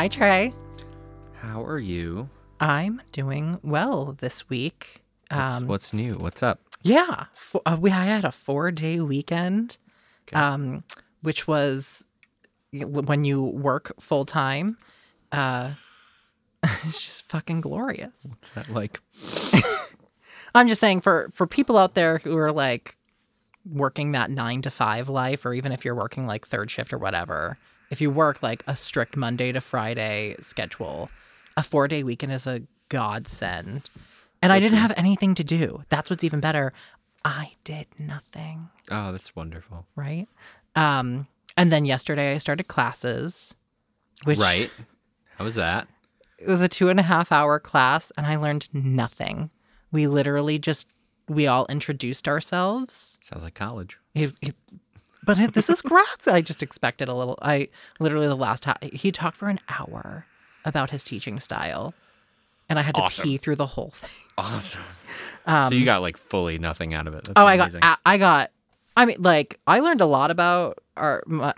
Hi, Trey. How are you? I'm doing well this week. What's, Um, what's new? What's up? yeah, fo- uh, we I had a four day weekend, um, which was when you work full time. Uh, it's just fucking glorious. What's that like? I'm just saying for for people out there who are like working that nine to five life, or even if you're working like third shift or whatever, if you work like a strict Monday to Friday schedule, a four day weekend is a godsend. And I didn't have anything to do. That's what's even better. I did nothing, Oh, that's wonderful. right? Um, and then yesterday I started classes, which Right. How was that? it was a two and a half hour class and I learned nothing. We literally just we all introduced ourselves. Sounds like college. He, he- but this is grads. I just expected a little. I literally the last time he talked for an hour about his teaching style, and I had to Awesome. pee through the whole thing. Awesome. so you got like fully nothing out of it. That's Um, Oh, amazing. I got. I, I got. I mean, like I learned a lot about our my,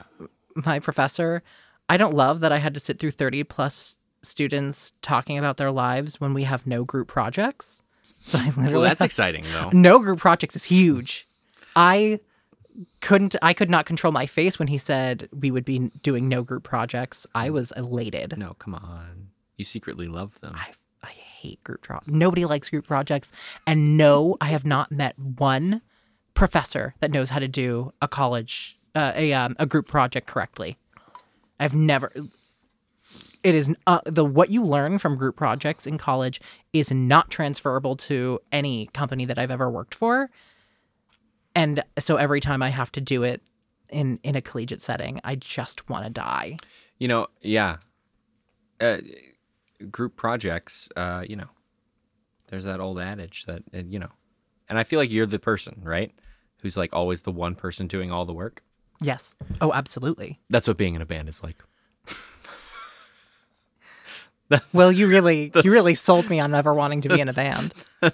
my professor. I don't love that I had to sit through thirty plus students talking about their lives when we have no group projects. So I literally well, that's exciting though. no group projects is huge. I couldn't I could not control my face when he said we would be doing no group projects. I was elated. No, come on. You secretly love them. I I hate group projects. Nobody likes group projects. And no, I have not met one professor that knows how to do a college uh, a um, a group project correctly. I've never it is uh, the what you learn from group projects in college is not transferable to any company that I've ever worked for. And so every time I have to do it in in a collegiate setting, I just want to die. You know, yeah. Uh, group projects, uh, you know, there's that old adage that, uh, you know, and I feel like you're the person, right? Who's like always the one person doing all the work. Yes. Oh, absolutely. That's what being in a band is like. Well, you really you really sold me on never wanting to be in a band.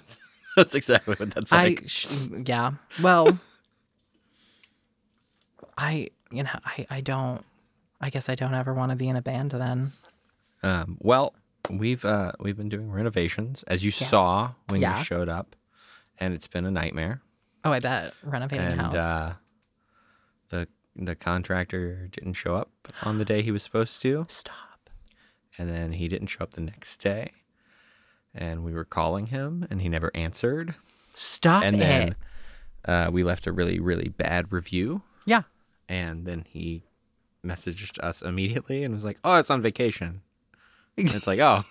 That's exactly what that's I like. sh- yeah. Well, I you know I I don't. I guess I don't ever want to be in a band then. Um, well, we've uh, we've been doing renovations, as you saw when Yeah. you showed up, and it's been a nightmare. Oh, I bet renovating and a house. uh, the the contractor didn't show up on the day he was supposed to, Stop. and then he didn't show up the next day, and we were calling him, and he never answered, Stop and it. then uh, we left a really really bad review, yeah. and then he messaged us immediately and was like, "Oh, it's on vacation." And it's like, "Oh,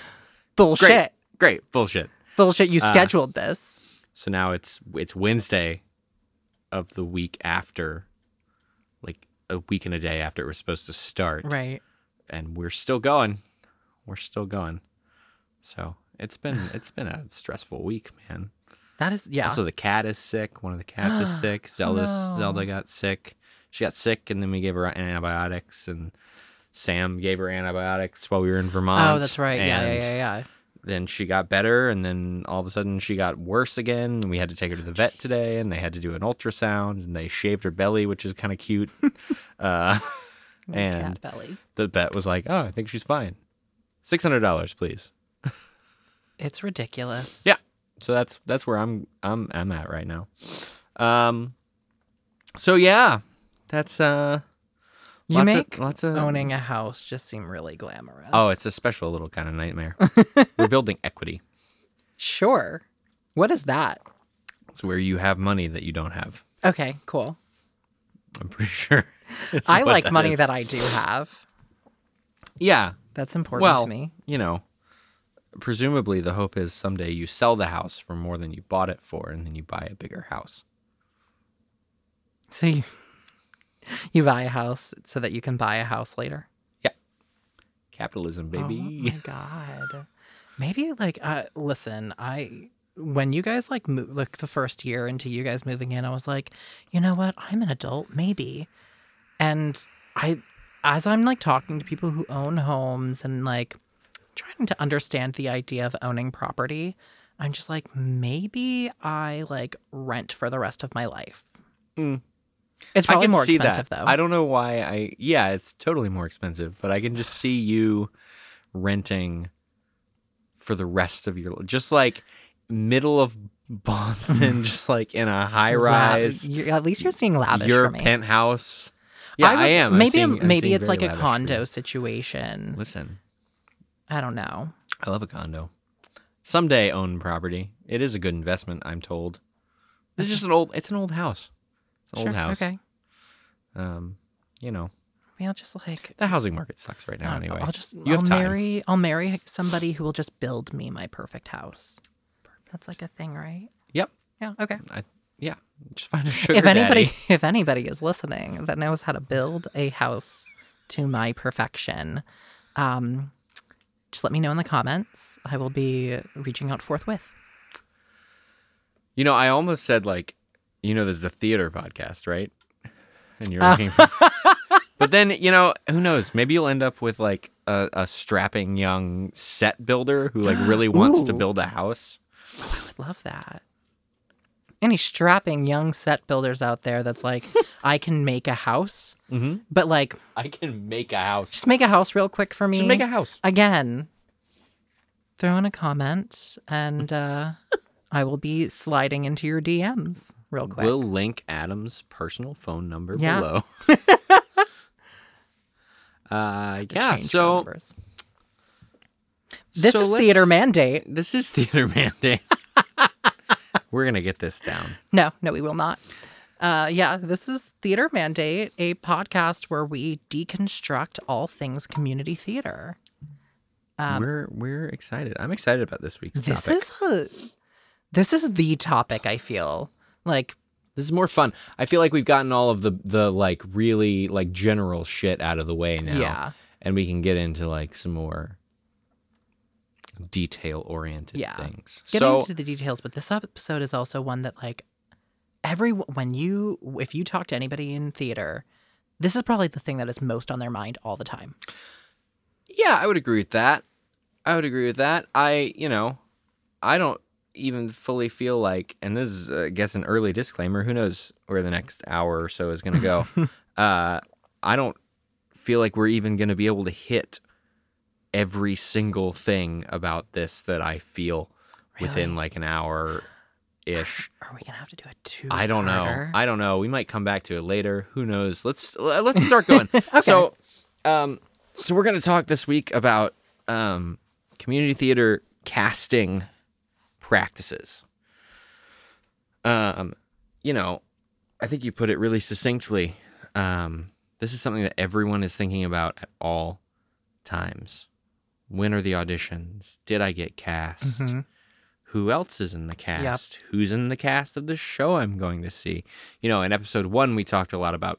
Bullshit. great, great, bullshit." Bullshit. You Uh, scheduled this. So now it's it's Wednesday of the week after, like a week and a day after it was supposed to start, Right. and we're still going. We're still going. So it's been it's been a stressful week, man. That is yeah. Also, the cat is sick. One of the cats is sick. Zelda no. Zelda got sick. She got sick, and then we gave her antibiotics, and Sam gave her antibiotics while we were in Vermont. oh, that's right. Yeah, yeah, yeah, yeah. then she got better and then all of a sudden she got worse again and we had to take her to the vet today and they had to do an ultrasound and they shaved her belly which is kind of cute uh, and belly. the vet was like oh i think she's fine $600 please It's ridiculous. yeah so that's that's where i'm i'm i'm at right now um so yeah that's uh You lots make of, lots of owning a house just seem really glamorous. oh it's a special little kind of nightmare we're building equity sure. What is that? it's where you have money that you don't have Okay, cool. i'm pretty sure I like that money is. that I do have. Yeah. That's important Well, to me. you know, presumably the hope is someday you sell the house for more than you bought it for and then you buy a bigger house. So you, you buy a house so that you can buy a house later. Yeah. Capitalism, baby. Oh my god. Maybe like uh listen, I when you guys like move like the first year into you guys moving in, I was like, you know what? I'm an adult, maybe. And I as I'm like talking to people who own homes and like trying to understand the idea of owning property, I'm just like, maybe I like rent for the rest of my life. Mm. It's probably I can more see expensive that. though. I don't know why I yeah, it's totally more expensive, but I can just see you renting for the rest of your just like middle of Boston, just like in a high rise, you're- at least you're seeing lavish your for me. penthouse. Yeah, I, would- am. I'm Maybe seeing- I'm maybe it's like a lavish for you. condo situation. Listen, I don't know. I love a condo. Someday own property. It is a good investment, I'm told. It's just an old. It's an old house. It's an Sure, old house. Okay. Um, you know, Maybe I'll just like the housing market sucks right now. I know, Anyway, I'll just you I'll have time. marry I'll marry somebody who will just build me my perfect house. That's like a thing, right? Yep. Yeah. Okay. I, yeah. Just find a sugar if anybody daddy. if anybody is listening that knows how to build a house to my perfection, um, just let me know in the comments. I will be reaching out forthwith. You know, I almost said like, you know, there's the theater podcast, right? And you're Uh. looking for. but then you know, who knows? Maybe you'll end up with like a, a strapping young set builder who like really wants to build a house. I would love that. Any strapping young set builders out there that's like, I can make a house, Mm-hmm. but like, I can make a house. just make a house real quick for me. Just make a house. again, throw in a comment and uh, I will be sliding into your DMs real quick. We'll link Adam's personal phone number Yeah. below. uh, yeah. So numbers. this so is theater mandate. This is theater mandate. We're gonna get this down. No, no, we will not. Uh, yeah, this is Theater Mandate, a podcast where we deconstruct all things community theater. we're we're excited. I'm excited about this week's Um, This topic. is a, this is the topic. I feel like This is more fun. I feel like we've gotten all of the the like really like general shit out of the way now. Yeah. And we can get into like some more detail oriented Yeah. things. getting so into the details, but this episode is also one that like every when you if you talk to anybody in theater, this is probably the thing that is most on their mind all the time. yeah, I would agree with that. I would agree with that. I, you know, I don't even fully feel like, and this is, uh, I guess, an early disclaimer. Who knows where the next hour or so is going to go? uh, I don't feel like we're even going to be able to hit every single thing about this that I feel within like an hour ish. Are we gonna have to do a two? I don't know. I don't know. We might come back to it later. Who knows? Let's uh, let's start going. So, um, so we're gonna talk this week about um, community theater casting practices. Um, you know, I think you put it really succinctly. Um, this is something that everyone is thinking about at all times. When are the auditions? Did I get cast? Mhm. Who else is in the cast? Who's in the cast of the show I'm going to see? You know, in episode one, we talked a lot about,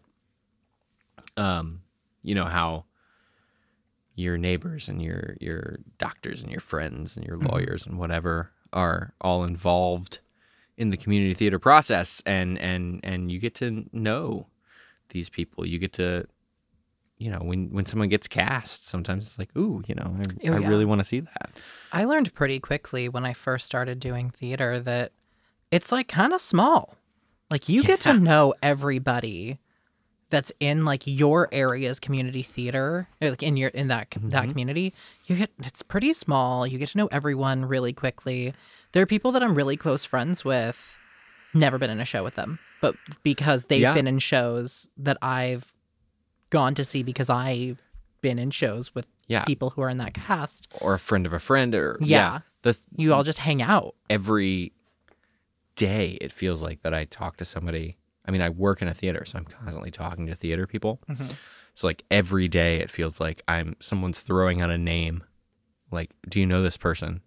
um, you know, how your neighbors and your your doctors and your friends and your lawyers and whatever are all involved in the community theater process and and and you get to know these people you get to you know when when someone gets cast sometimes it's like ooh you know i, Oh, I yeah. really want to see that I learned pretty quickly when I first started doing theater that it's like kind of small. Like you get to know everybody that's in like your area's community theater, or, like in your in that that Mhm. community. You get it's pretty small. You get to know everyone really quickly. There are people that I'm really close friends with. Never been in a show with them, but because they've Yeah. been in shows that I've gone to see because I've been in shows with yeah people who are in that cast. or a friend of a friend or Yeah. the You all just hang out. every day it feels like that I talk to somebody. I mean, I work in a theater, so I'm constantly talking to theater people. Mhm. So like every day it feels like I'm someone's throwing out a name. Like, do you know this person?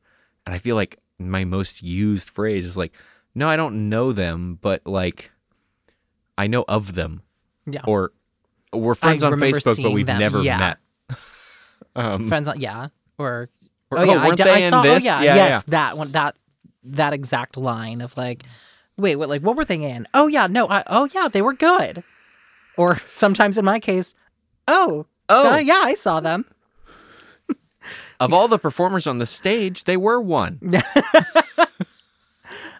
And I feel like my most used phrase is like, no, I don't know them, but like I know of them. Yeah. Or we're friends on Facebook, but we've them. never Yeah. met. um, friends on yeah or or, oh yeah I, weren't d- they I in saw this? oh yeah, yeah, yes yeah. that one that that exact line of like wait what like what were they in oh yeah no I, oh yeah they were good or sometimes in my case oh Oh, uh, yeah I saw them of all the performers on the stage, they were one.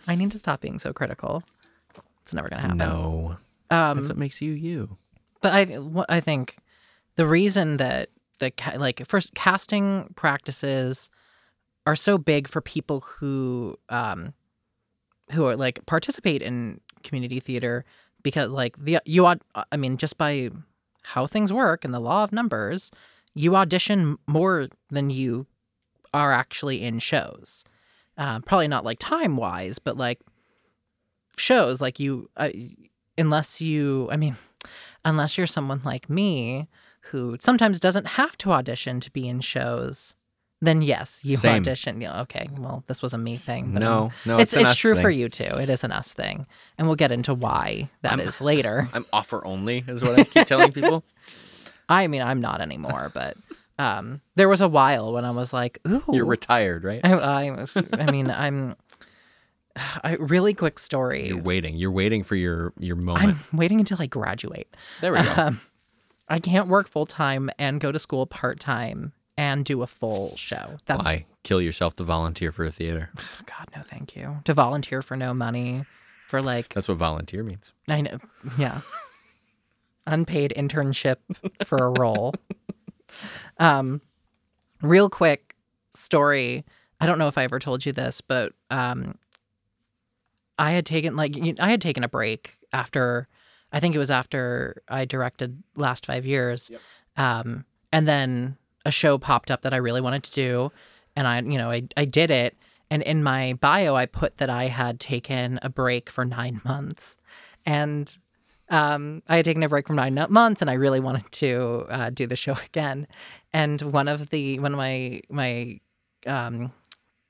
I need to stop being so critical it's never gonna happen No, Um, That's what makes you you. But I I think the reason that the like first casting practices are so big for people who um who are like participate in community theater because like the you aud- I mean just by how things work and the law of numbers you audition more than you are actually in shows. Uh, probably not like time wise, but like shows like you uh, unless you I mean unless you're someone like me who sometimes doesn't have to audition to be in shows, then yes, you Same. audition. Yeah, okay, well, this was a me thing. But No, um, no, it's it's, it's true for you too. It is an us thing, and we'll get into why that is I'm- later. I'm offer only, is what I keep telling people. I mean, I'm not anymore, but um, there was a while when I was like, "Ooh, You're retired, right? I, I, was- I mean, I'm." I, really quick story. You're waiting. You're waiting for your your moment. I'm waiting until I graduate. there we go. Um, I can't work full time and go to school part time and do a full show. That's Why kill yourself to volunteer for a theater? God, no, thank you. To volunteer for no money, for like That's what volunteer means. I know, yeah, unpaid internship for a role. Um, real quick story. I don't know if I ever told you this, but um, I had taken like I had taken a break after. I think it was after I directed last five years, um, and then a show popped up that I really wanted to do, and I, you know, I I did it. And in my bio, I put that I had taken a break for nine months, and um, I had taken a break from nine months, and I really wanted to uh, do the show again. And one of the one of my my um,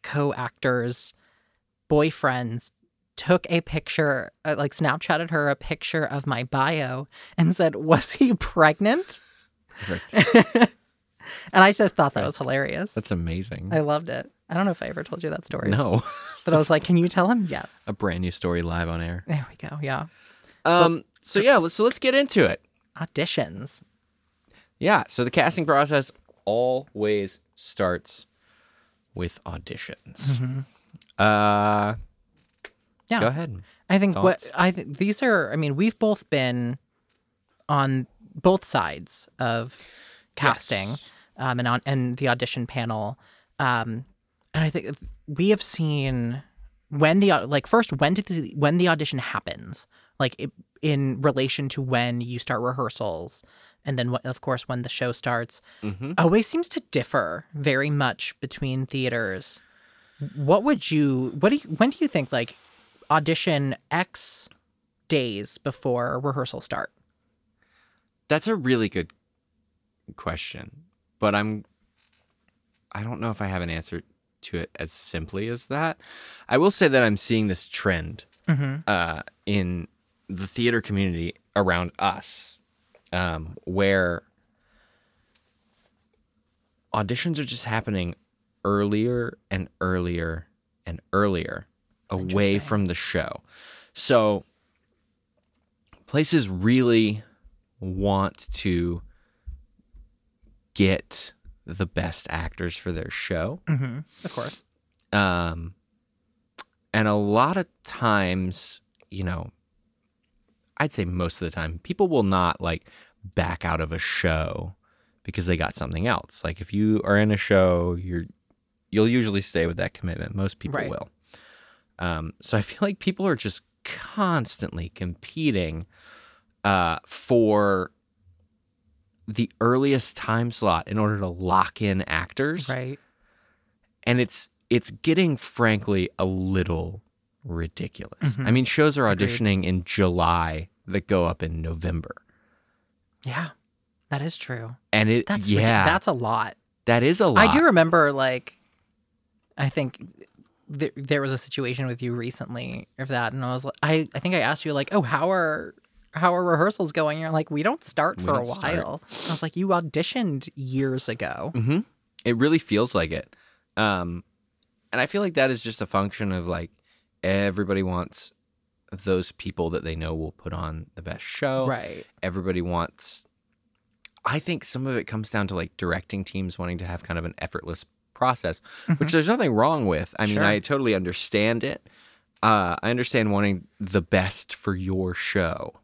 co-actors' boyfriends took a picture, uh, like Snapchatted her a picture of my bio, and said, "Was he pregnant?" And I just thought that was hilarious. That's amazing. I loved it. I don't know if I ever told you that story, no, but I was like, "Can you tell him?" Yes. a brand new story live on air. There we go. Yeah. Um. So yeah, let's, so let's get into it. Auditions. Yeah. So the casting process always starts with auditions. Mm-hmm. Uh, Yeah. go ahead. I think what I th- these are. I mean, we've both been on both sides of casting, Yes. um, and on and the audition panel, um, and I think we have seen when the like first when did the, when the audition happens, like it, in relation to when you start rehearsals, and then of course when the show starts, Mm-hmm. always seems to differ very much between theaters. What would you? What do you? When do you think like audition X days before rehearsal start? That's a really good question, but I'm I don't know if I have an answer to it as simply as that. I will say that I'm seeing this trend uh, in the theater community around us, um, where auditions are just happening earlier and earlier and earlier away from the show. So places really want to get the best actors for their show. Mm-hmm. Of course. Um, and a lot of times, you know, I'd say most of the time, people will not like back out of a show because they got something else. Like if you are in a show, you're you'll usually stay with that commitment. Most people Right. will. Um, so I feel like people are just constantly competing uh, for the earliest time slot in order to lock in actors Right. and it's it's getting frankly a little ridiculous. Mhm. I mean, shows are Agreed. auditioning in July that go up in November, Yeah. That is true. and it That's yeah, that's a lot. that is a lot. I do remember like I think there, there was a situation with you recently of that and I was like I, I think I asked you like, "Oh, how are how are rehearsals going?" You're like, "We don't start We for a don't start. while." I was like, "You auditioned years ago." hmm It really feels like it, um, and I feel like that is just a function of like everybody wants those people that they know will put on the best show. Right. everybody wants i think some of it comes down to like directing teams wanting to have kind of an effortless process which there's nothing wrong with i mean Sure. i totally understand it uh, i understand wanting the best for your show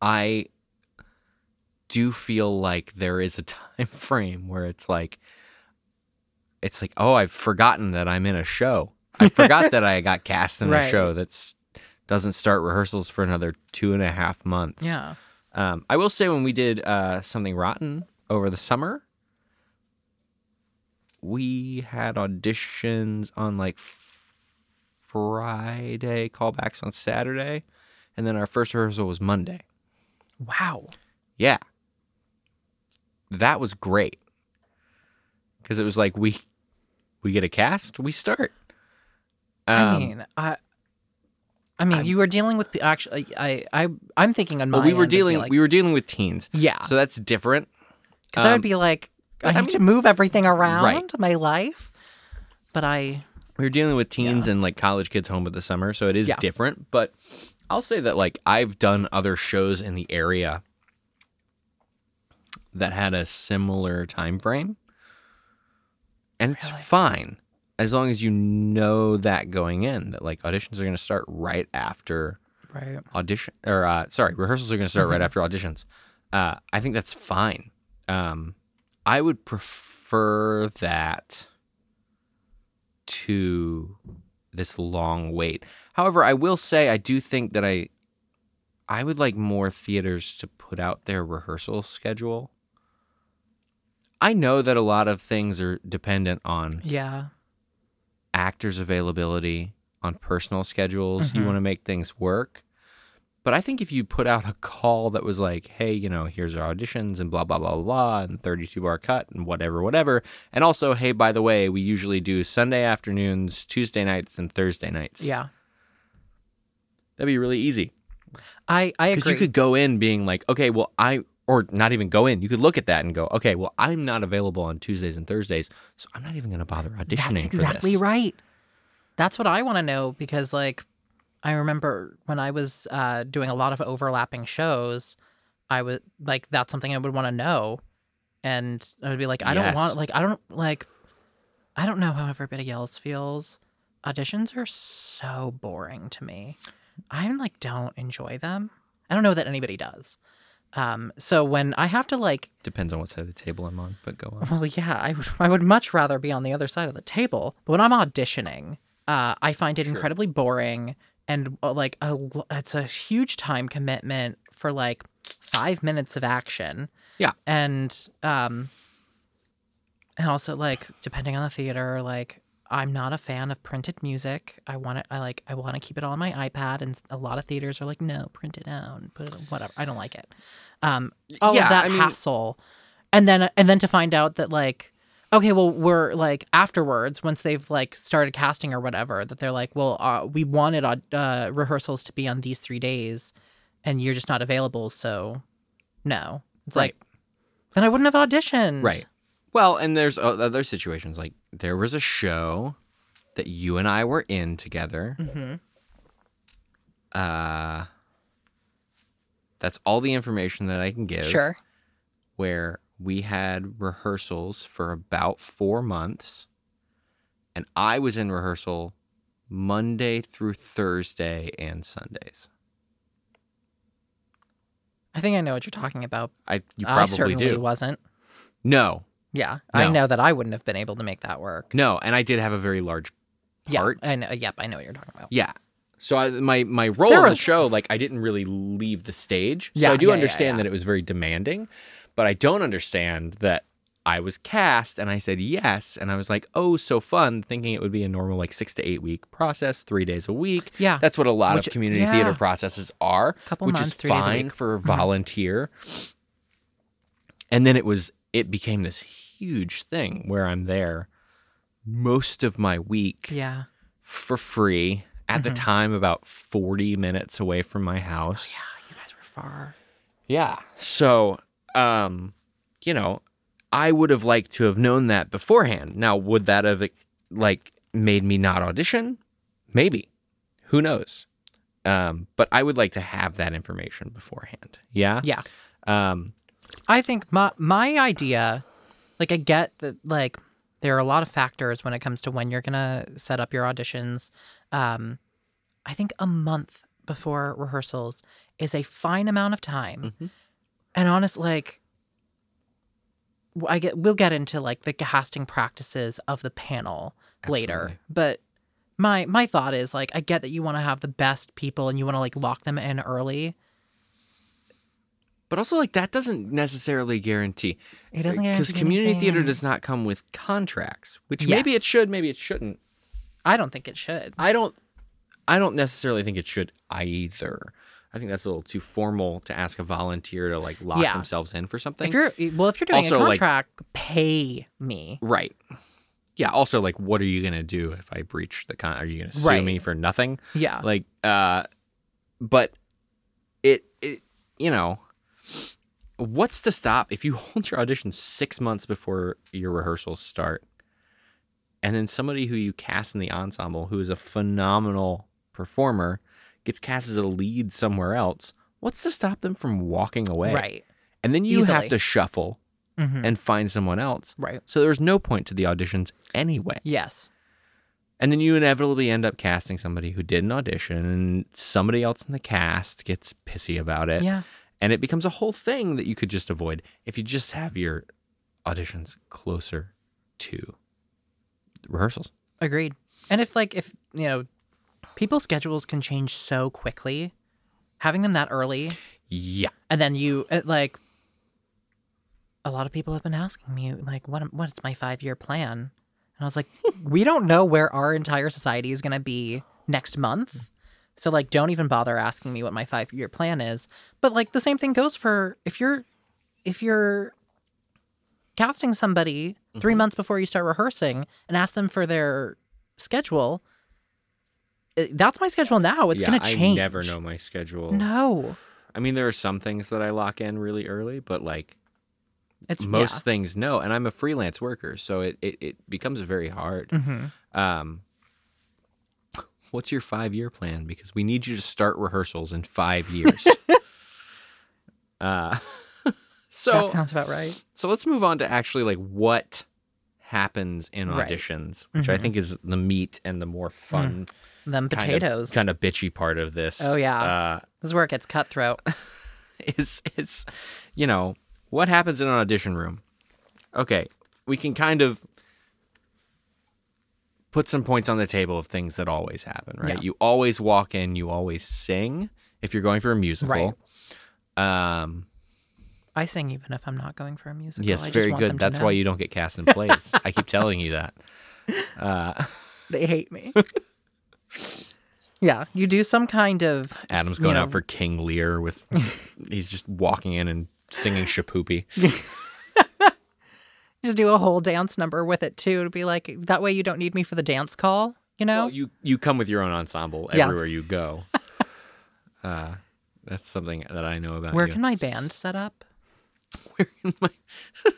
I do feel like there is a time frame where it's like it's like, oh, I've forgotten that I'm in a show. I forgot that I got cast in a show that's doesn't start rehearsals for another two and a half months. Yeah. Um, I will say when we did uh, something rotten over the summer, we had auditions on like Friday, callbacks on Saturday, and then our first rehearsal was Monday. Wow. Yeah, that was great because it was like we we get a cast, we start. I Um, mean, I. I mean, I'm- you were dealing with actually. I I I'm thinking on my. well, we were dealing like, we were dealing with teens, yeah, so that's different. because I um, would be like, I I need mean- to move everything around Right. my life, but I we are dealing with teens and like college kids home with the summer, so it is Yeah. different. But I'll say that like I've done other shows in the area that had a similar time frame, and it's Really? fine as long as you know that going in that like auditions are going to start right after right. audition or uh, sorry rehearsals are going to start Mm-hmm. right after auditions uh, i think that's fine um, i would prefer that to this long wait however i will say i do think that i i would like more theaters to put out their rehearsal schedule i know that a lot of things are dependent on Yeah. actors' availability, on personal schedules. You Mhm. want to make things work. But I think if you put out a call that was like, hey, you know, here's our auditions and blah, blah, blah, blah, and 32 bar cut and whatever, whatever. And also, hey, by the way, we usually do Sunday afternoons, Tuesday nights, and Thursday nights. Yeah. That'd be really easy. I I Because you could go in being like, okay, well, I, or not even go in. You could look at that and go, okay, well, I'm not available on Tuesdays and Thursdays, so I'm not even going to bother auditioning That's exactly right. That's what I want to know because, like, I remember when I was uh, doing a lot of overlapping shows, I would like that's something I would want to know, and I would be like, I don't want like I don't like, I don't know how everybody else feels. Auditions are so boring to me. I like don't enjoy them. I don't know that anybody does. Um, so when I have to like Depends on what side of the table I'm on, but go on. well, yeah, I would, I would much rather be on the other side of the table. But when I'm auditioning, uh, I find it incredibly boring and uh, like a, it's a huge time commitment for like five minutes of action. Yeah. and um, and also like depending on the theater, like I'm not a fan of printed music. I want it. I like. I want to keep it all on my iPad, and a lot of theaters are like, no, print it out put it. on, Whatever. I don't like it. Um, all Yeah, of that I mean- hassle, and then and then to find out that like, okay, well, we're like afterwards once they've like started casting or whatever, that they're like, well, uh, we wanted uh, uh, rehearsals to be on these three days, and you're just not available, so no. It's Right. like then I wouldn't have auditioned. Right. Well, and there's other situations like there was a show that you and I were in together. Mm-hmm. Uh, that's all the information that I can give. Sure. Where we had rehearsals for about four months, and I was in rehearsal Monday through Thursday and Sundays. I think I know what you're talking about. I you I probably certainly do. wasn't. No, Yeah, I know that I wouldn't have been able to make that work. no, and I did have a very large part. Yeah, I know. Yep, I know what you're talking about. Yeah. So I, my my role There in the show, like I didn't really leave the stage. Yeah, so I do yeah, yeah, understand yeah. that it was very demanding, but I don't understand that I was cast and I said yes, and I was like, oh, so fun, thinking it would be a normal like six to eight week process, three days a week. Yeah, That's what a lot Which- of community yeah. theater processes are, Couple which months, is three days a fine week. for a volunteer. And then it was it became this huge thing where I'm there most of my week yeah. for free at the Mhm. time about 40 minutes away from my house. Yeah, you guys were far. Yeah. So, um, you know, I would have liked to have known that beforehand. Now, would that have like made me not audition? Maybe. Who knows? Um, but I would like to have that information beforehand. Yeah. Yeah. Um, I think my my idea, like I get that like there are a lot of factors when it comes to when you're gonna set up your auditions. Um, I think a month before rehearsals is a fine amount of time. Mhm. And honest, like, I get we'll get into like the casting practices of the panel later, but my my thought is like I get that you want to have the best people and you want to like lock them in early. But also, like that doesn't necessarily guarantee It doesn't because community theater does not come with contracts, which maybe it should, maybe it shouldn't. I don't think it should. I don't I don't necessarily think it should either. I think that's a little too formal to ask a volunteer to like lock Yeah. themselves in for something. If you're well, if you're doing Also, a like- contract, pay me. right. Yeah, also like what are you going to do if I breach the con are you going to sue Right. me for nothing? Yeah. Like uh but it it you know what's to stop if you hold your audition 6 months before your rehearsals start and then somebody who you cast in the ensemble who is a phenomenal performer gets cast as a lead somewhere else what's to stop them from walking away right. and then you have to shuffle hmm and find someone else right. so there's no point to the auditions anyway Yes. and then you inevitably end up casting somebody who did an audition and somebody else in the cast gets pissy about it Yeah. and it becomes a whole thing that you could just avoid if you just have your auditions closer to rehearsals Agreed. And if like if you know, people's schedules can change so quickly, having them that early, yeah and then you uh, like. A lot of people have been asking me like, "What? What's my five year plan?" And I was like, "We don't know where our entire society is going to be next month." So like don't even bother asking me what my 5-year plan is. But like the same thing goes for if you're if you're casting somebody 3 Mm-hmm. months before you start rehearsing and ask them for their schedule, that's my schedule now. It's yeah going to change. i never know my schedule No. i mean there are some things that i lock in really early but like It's most yeah. things no and i'm a freelance worker so it, it, it becomes very hard Mhm. um what's your five year plan because we need you to start rehearsals in five years uh so that sounds about right. so let's move on to actually like what happens in Right. auditions which i Mhm. think is the meat and the more fun Them kind potatoes. of, kind of bitchy part of this Oh, yeah. uh This is where it gets cutthroat. is is you know what happens in an audition room okay we can kind of put some points on the table of things that always happen right Yeah. you always walk in you always sing if you're going for a musical um I sing even if I'm not going for a musical. yes I very good that's why you don't get cast in plays i keep telling you that uh they hate me. yeah, you do some kind of adam's you going know, out for king lear with he's just walking in and singing Shipoopi just do a whole dance number with it too to be like that way you don't need me for the dance call. You know. Well, you you come with your own ensemble Yeah. everywhere you go. uh, that's something that I know about Where you. can my band set up? Where can my-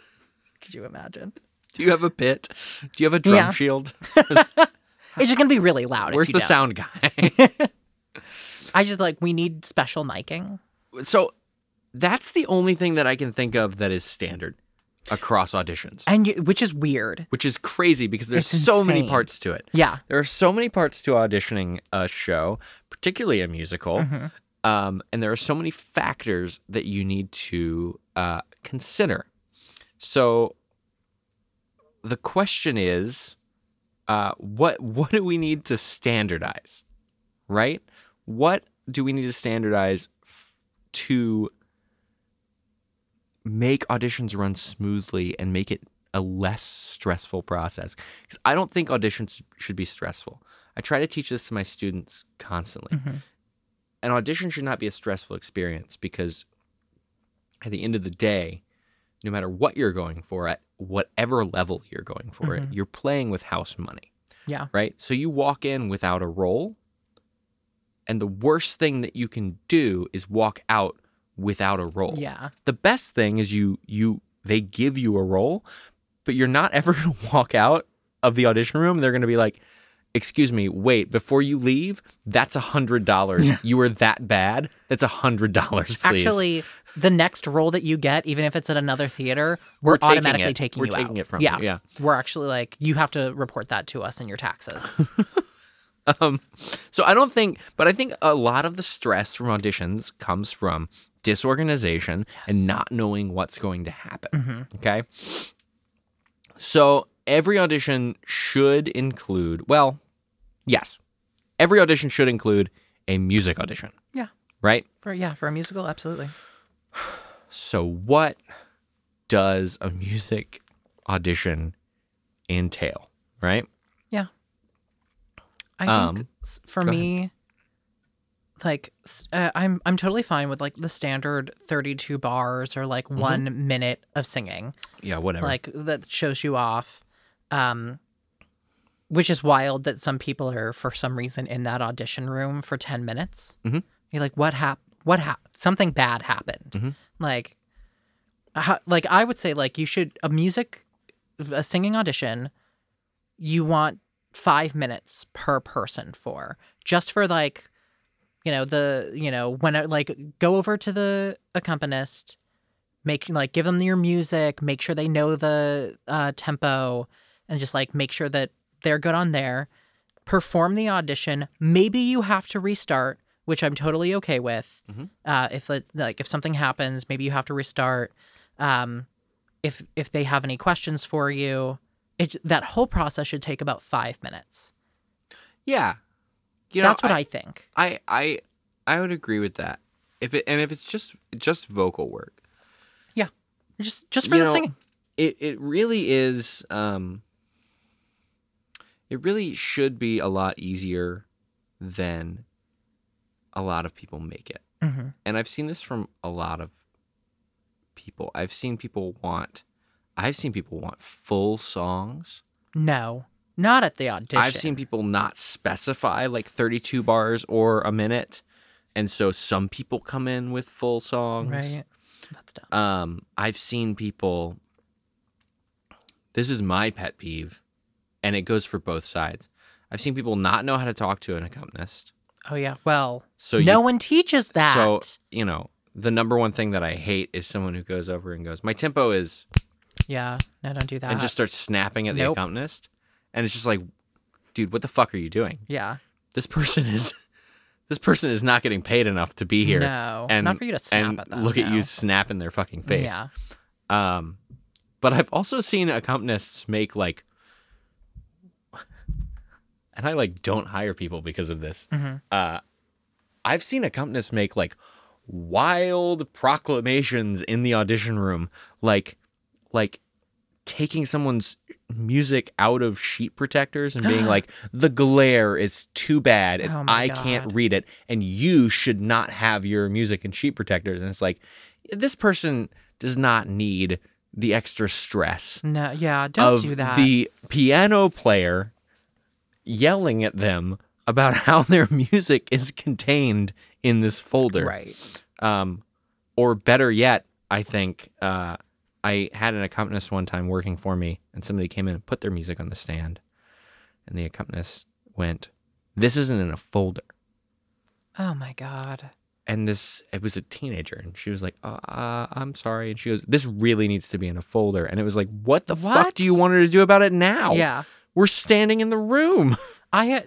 Could you imagine? do you have a pit? Do you have a drum Yeah. shield? It's just gonna be really loud. Where's if you the don't. sound guy? I just like we need special miking. so that's the only thing that I can think of that is standard across auditions, and you, which is weird. which is crazy because there's It's so many parts to it. Yeah, There are so many parts to auditioning a show, particularly a musical. Mhm. Um, and there are so many factors that you need to uh, consider. So the question is, uh, what what do we need to standardize, right? What do we need to standardize f- to make auditions run smoothly and make it a less stressful process? Because I don't think auditions should be stressful. I try to teach this to my students constantly Mhm. An audition should not be a stressful experience because at the end of the day, no matter what you're going for at whatever level you're going for it, Mhm. you're playing with house money, yeah, right? So you walk in without a role, and the worst thing that you can do is walk out without a role. yeah. The best thing is you you they give you a role, but you're not ever going to walk out of the audition room. They're going to be like, "Excuse me, wait, before you leave, that's a hundred dollars. Yeah. You were that bad. That's a hundred dollars, please." Actually, the next role that you get, even if it's at another theater, we're, taking automatically it. taking We're you taking out. it from yeah. you. Yeah. We're actually like you have to report that to us in your taxes. um, so I don't think, but I think a lot of the stress from auditions comes from disorganization and not knowing what's going to happen. Okay. So every audition should include, well, yes, every audition should include a music audition, Yeah. right? For yeah, for a musical, absolutely. So, what does a music audition entail, right? Yeah. I think Um, s- for go ahead. me, like uh, I'm I'm totally fine with like the standard 32 bars or like Mm-hmm. one minute of singing, Yeah, whatever. like that shows you off. Um, which is wild that some people are for some reason in that audition room for 10 minutes. Mhm. You're like, what happened What hap? Something bad happened. Mhm. Like, how, like I would say, like you should a music, a singing audition. You want five minutes per person for just for like, you know the you know when like go over to the accompanist, make like give them your music, make sure they know the uh, tempo, and just like make sure that they're good on there. Perform the audition. Maybe you have to restart, which I'm totally okay with. Mhm. Uh, if like if something happens, maybe you have to restart. Um, if if they have any questions for you, it that whole process should take about five minutes. yeah, you know, That's what I, think. I, I, I would agree with that. If it and if it's just just vocal work, yeah, Just just for You the know, singing. it it really is. Um, it really should be a lot easier than a lot of people make it. hmm and I've seen this from a lot of people. I've seen people want, I've seen people want full songs. No, not at the audition. I've seen people not specify like 32 bars or a minute, and so some people come in with full songs. right. That's dumb. Um, I've seen people. This is my pet peeve, and it goes for both sides. I've seen people not know how to talk to an accompanist. Oh yeah. Well, So no you one teaches that. So, you know, the number one thing that I hate is someone who goes over and goes, My tempo is, yeah. No, don't do that. and just starts snapping at the accompanist. And it's just like, dude, what the fuck are you doing? yeah. This person is, this person is not getting paid enough to be here. No, and, not for you to snap and at them. look at you snap in their fucking face. Yeah. Um, but I've also seen accompanists make like, and I like don't hire people because of this. Mhm. Uh, I've seen accompanists make like wild proclamations in the audition room, like, like taking someone's music out of sheet protectors and being like, the glare is too bad and Oh I can't read it, and you should not have your music in sheet protectors. And it's like, this person does not need the extra stress No. Yeah. Don't do that. the piano player yelling at them about how their music is contained in this folder. right. Um, or better yet, I think uh, I had an accompanist one time working for me, and somebody came in and put their music on the stand, and the accompanist went, "This isn't in a folder." Oh my god. And this, it was a teenager, and she was like, uh, uh, "I'm sorry," and she goes, "This really needs to be in a folder." And it was like, "What the fuck do you want her to do about it now?" Yeah. We're standing in the room. I had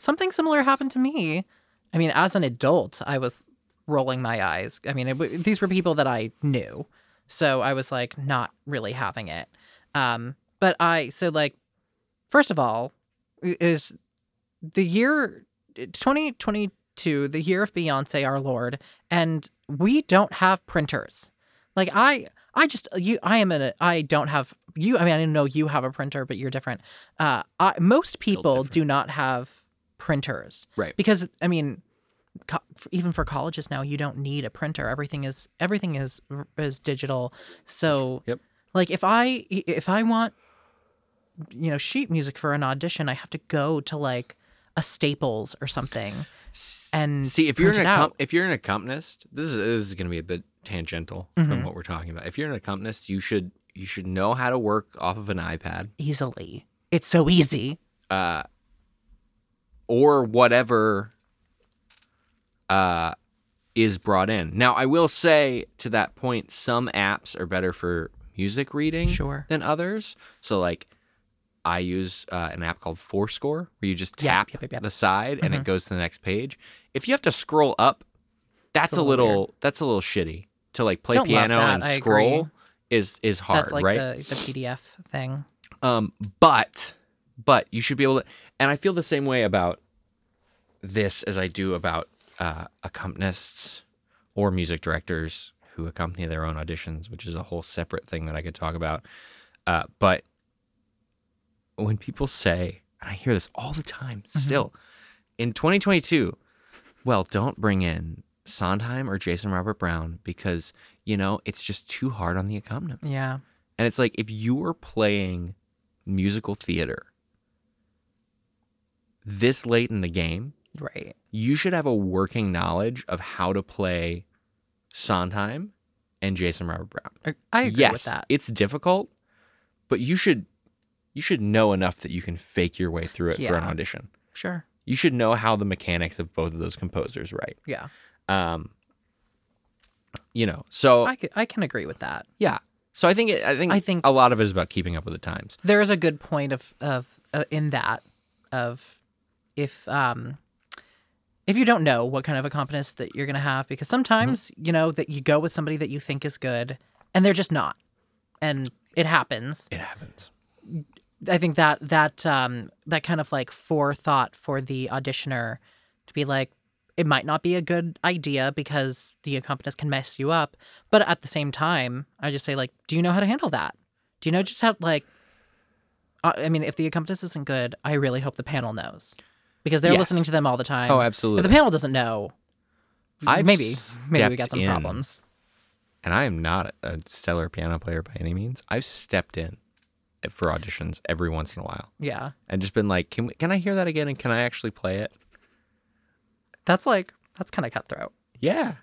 something similar happened to me. I mean, as an adult, I was rolling my eyes. I mean, it, these were people that I knew, so I was like not really having it. Um, but I so like, first of all, is the year twenty twenty two the year of Beyonce, our Lord, and we don't have printers. Like I, I just you, I am in a, I don't have you. I mean, I didn't know you have a printer, but you're different. Uh, I, most people do not have printers, Right. Because I mean, co- even for colleges now, you don't need a printer. Everything is everything is is digital. So, Yep. like if I if I want, you know, sheet music for an audition, I have to go to like a Staples or something. And See, if you're an accom- if you're an accompanist, this is this is going to be a bit tangential Mm-hmm. from what we're talking about. If you're an accompanist, you should you should know how to work off of an iPad easily, it's so easy. uh, or whatever uh, is brought in. Now, I will say to that point, some apps are better for music reading Sure. than others. So, like I use uh, an app called forScore where you just tap yep, yep, yep. the side and it goes to the next page. If you have to scroll up, that's a a little little that's a little shitty. To like play Don't piano and I scroll agree. Is is hard, That's like right? the, the PDF thing. Um, but but you should be able to, and I feel the same way about this as I do about uh, accompanists or music directors who accompany their own auditions, which is a whole separate thing that I could talk about. Uh, but when people say, and I hear this all the time, still in 2022, well, don't bring in Sondheim or Jason Robert Brown because you know it's just too hard on the accompaniment. Yeah. And it's like if you were playing musical theater this late in the game, Right. you should have a working knowledge of how to play Sondheim and Jason Robert Brown. I- agree yes, with that. it's difficult, but you should you should know enough that you can fake your way through it for an audition. Sure. You should know how the mechanics of both of those composers right. Yeah. Um you know, so I can, I can agree with that. yeah. So I think it, I think I think- a lot of it is about keeping up with the times. There is a good point of of uh, in that of if um if you don't know what kind of accompanist that you're going to have because sometimes you know that you go with somebody that you think is good and they're just not and it happens It happens. I think that that um that kind of like forethought for the auditioner to be like it might not be a good idea because the accompanist can mess you up, but at the same time, I just say like, do you know how to handle that? Do you know just how like? uh, I mean, if the accompanist isn't good, I really hope the panel knows because they're Yes. listening to them all the time. Oh, absolutely. If the panel doesn't know, I've maybe maybe we got some in, problems. And I am not a stellar piano player by any means. I've stepped in for auditions every once in a while Yeah, and just been like, "Can we, can I hear that again? And can I actually play it?" That's like that's kind of cutthroat. Yeah.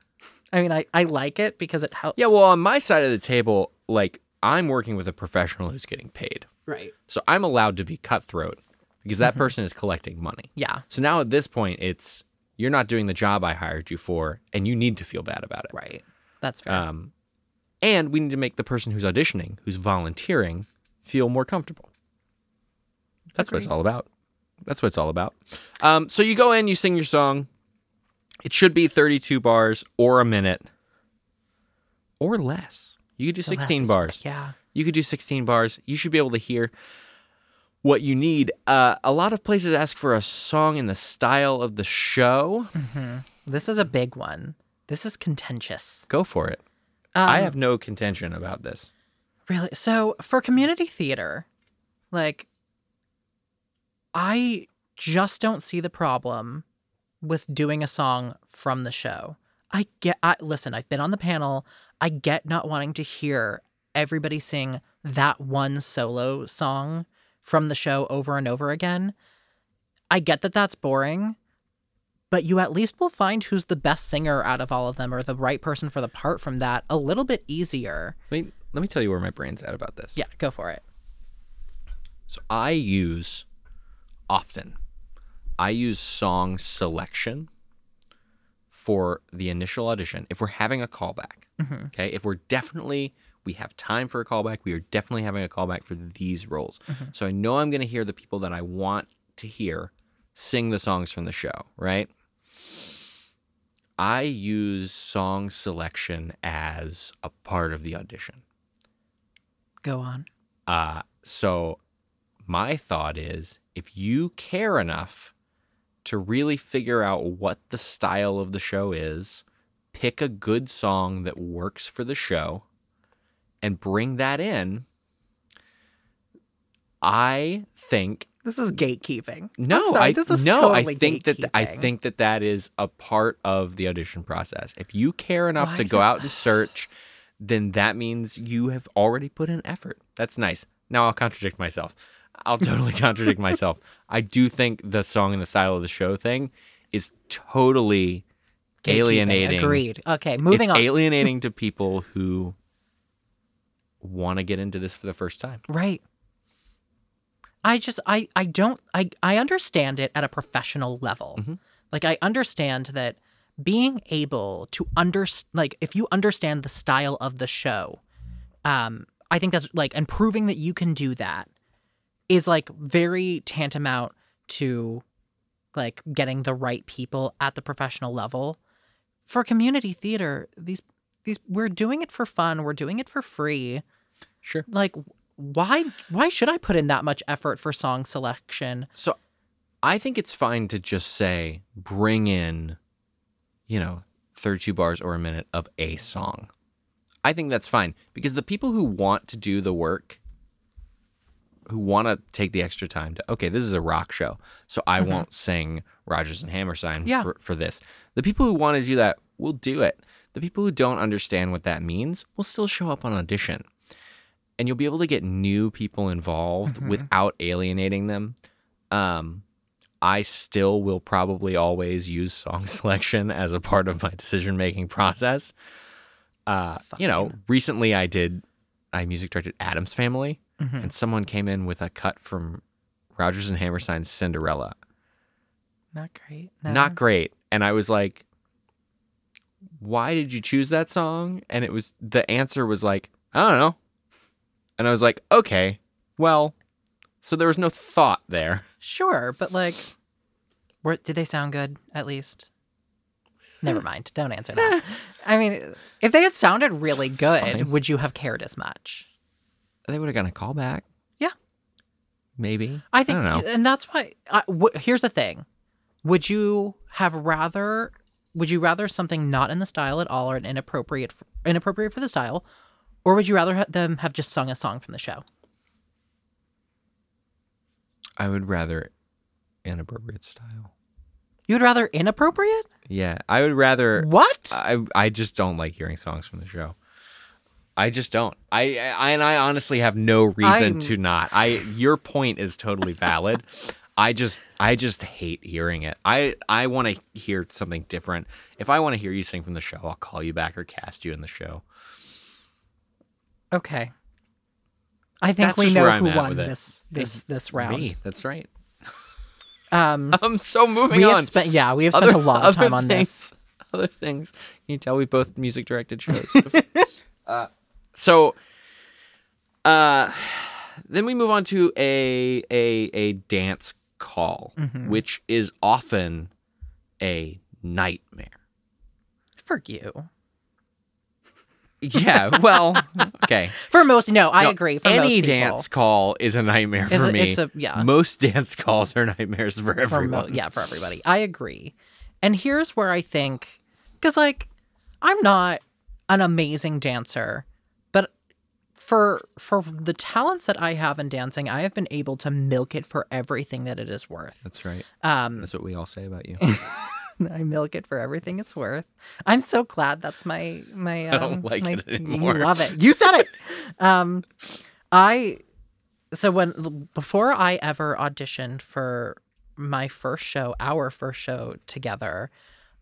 I mean, I I like it because it helps. Yeah. Well, on my side of the table, like I'm working with a professional who's getting paid, right. so I'm allowed to be cutthroat because that person is collecting money. Yeah, So now at this point, it's you're not doing the job I hired you for, and you need to feel bad about it. right. That's fair. Um, and we need to make the person who's auditioning, who's volunteering, feel more comfortable. That's what it's all about. That's what it's all about. Um, so you go in, you sing your song. It should be 32 bars or a minute or less. You could do 16 is- bars. Yeah. You could do 16 bars. You should be able to hear what you need. Uh, a lot of places ask for a song in the style of the show. This is a big one. This is contentious. Go for it. Um, I have no contention about this. really so for community theater, like I just don't see the problem with doing a song from the show. I get I listen, I've been on the panel. I get not wanting to hear everybody sing that one solo song from the show over and over again. I get that that's boring, but you at least will find who's the best singer out of all of them or the right person for the part from that a little bit easier. Let me, let me tell you where my brain's at about this. Yeah, go for it. So I use often, I use song selection for the initial audition. If we're having a callback, okay, if we're definitely, we have time for a callback, we are definitely having a callback for these roles. So I know I'm going to hear the people that I want to hear sing the songs from the show, right? I use song selection as a part of the audition. Go on. Uh, so my thought is if you care enough to really figure out what the style of the show is, pick a good song that works for the show and bring that in. I think This is gatekeeping. no, sorry, I this is no, totally I think that I think that that is a part of the audition process. If you care enough Why to go out and search, then that means you have already put in effort. That's nice. Now I'll contradict myself. I'll totally contradict myself. I do think the song and the style of the show thing is totally Gatekeeping. alienating. Agreed. Okay, moving it's on. alienating to people who want to get into this for the first time. right. I just I I don't I I understand it at a professional level. Mm-hmm. Like I understand that being able to under like if you understand the style of the show, um I think that's like and proving that you can do that is like very tantamount to like getting the right people at the professional level. For community theater, these these we're doing it for fun, we're doing it for free. Sure. Like why why should I put in that much effort for song selection? So I think it's fine to just say bring in, you know, 32 bars or a minute of a song. I think that's fine because the people who want to do the work, who want to take the extra time to, okay, this is a rock show, so I won't sing Rodgers and Hammerstein Yeah. for, for this. The people who want to do that will do it. The people who don't understand what that means will still show up on audition. And you'll be able to get new people involved without alienating them. Um, I still will probably always use song selection as a part of my decision making process. Uh, you know, recently I did, I music directed Addams Family, Mm-hmm. and someone came in with a cut from Rodgers and Hammerstein's Cinderella. Not great. No. Not great. And I was like, why did you choose that song? And it was, the answer was like, I don't know. And I was like, okay, well, so there was no thought there. Sure, but like, were, did they sound good at least? Never hmm. mind. Don't answer that. I mean, if they had sounded really good, would you have cared as much? They would have gotten a call back. Yeah. Maybe. I think, I and that's why. I, w- here's the thing: Would you have rather? Would you rather something not in the style at all or an inappropriate, for, inappropriate for the style, or would you rather ha- them have just sung a song from the show? I would rather inappropriate style. You would rather inappropriate? Yeah, I would rather. What? I I just don't like hearing songs from the show. I just don't. I, I and I honestly have no reason I'm- to not. I your point is totally valid. I just I just hate hearing it. I I want to hear something different. If I want to hear you sing from the show, I'll call you back or cast you in the show. okay. I think That's we know who won this this this round. Me, that's right. Um, I'm so moving we on. have spent yeah, we have spent a lot of time on this. things, Other things. Can you tell we both music directed shows? uh, so, uh, then we move on to a a a dance call, Mm-hmm. which is often a nightmare. For you, Yeah. Well, okay. for most, no, I No, agree. For Any dance call is a nightmare for a- me. it's a- yeah. Most dance calls are nightmares for for everyone. mo- yeah, for everybody. I agree. And here's where I think, because like, I'm not an amazing dancer, for for the talents that I have in dancing, I have been able to milk it for everything that it is worth. That's right. Um, That's what we all say about you. I milk it for everything it's worth. I'm so glad that's my my. Um, don't like my, it anymore. You love it. You said it. um, I so when before I ever auditioned for my first show, our first show together,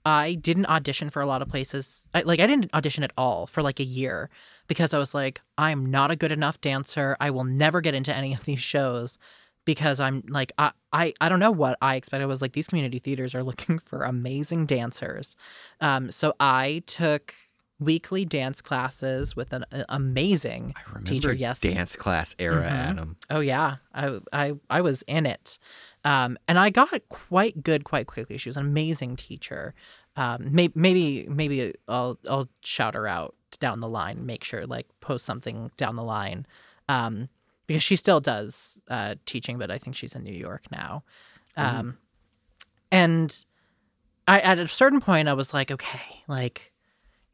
I didn't audition for a lot of places. I, like I didn't audition at all for like a year because I was like, I'm not a good enough dancer. I will never get into any of these shows because I'm like I I, I don't know what I expected. I was like these community theaters are looking for amazing dancers. Um, so I took weekly dance classes with an amazing I remember teacher. Yes, dance class era, Mhm. Adam. Oh yeah, I I I was in it, um, and I got quite good quite quickly. She was an amazing teacher. Um, maybe maybe maybe I'll I'll shout her out down the line. Make sure like post something down the line, um, because she still does uh, teaching, but I think she's in New York now. Um, and I at a certain point I was like, okay, like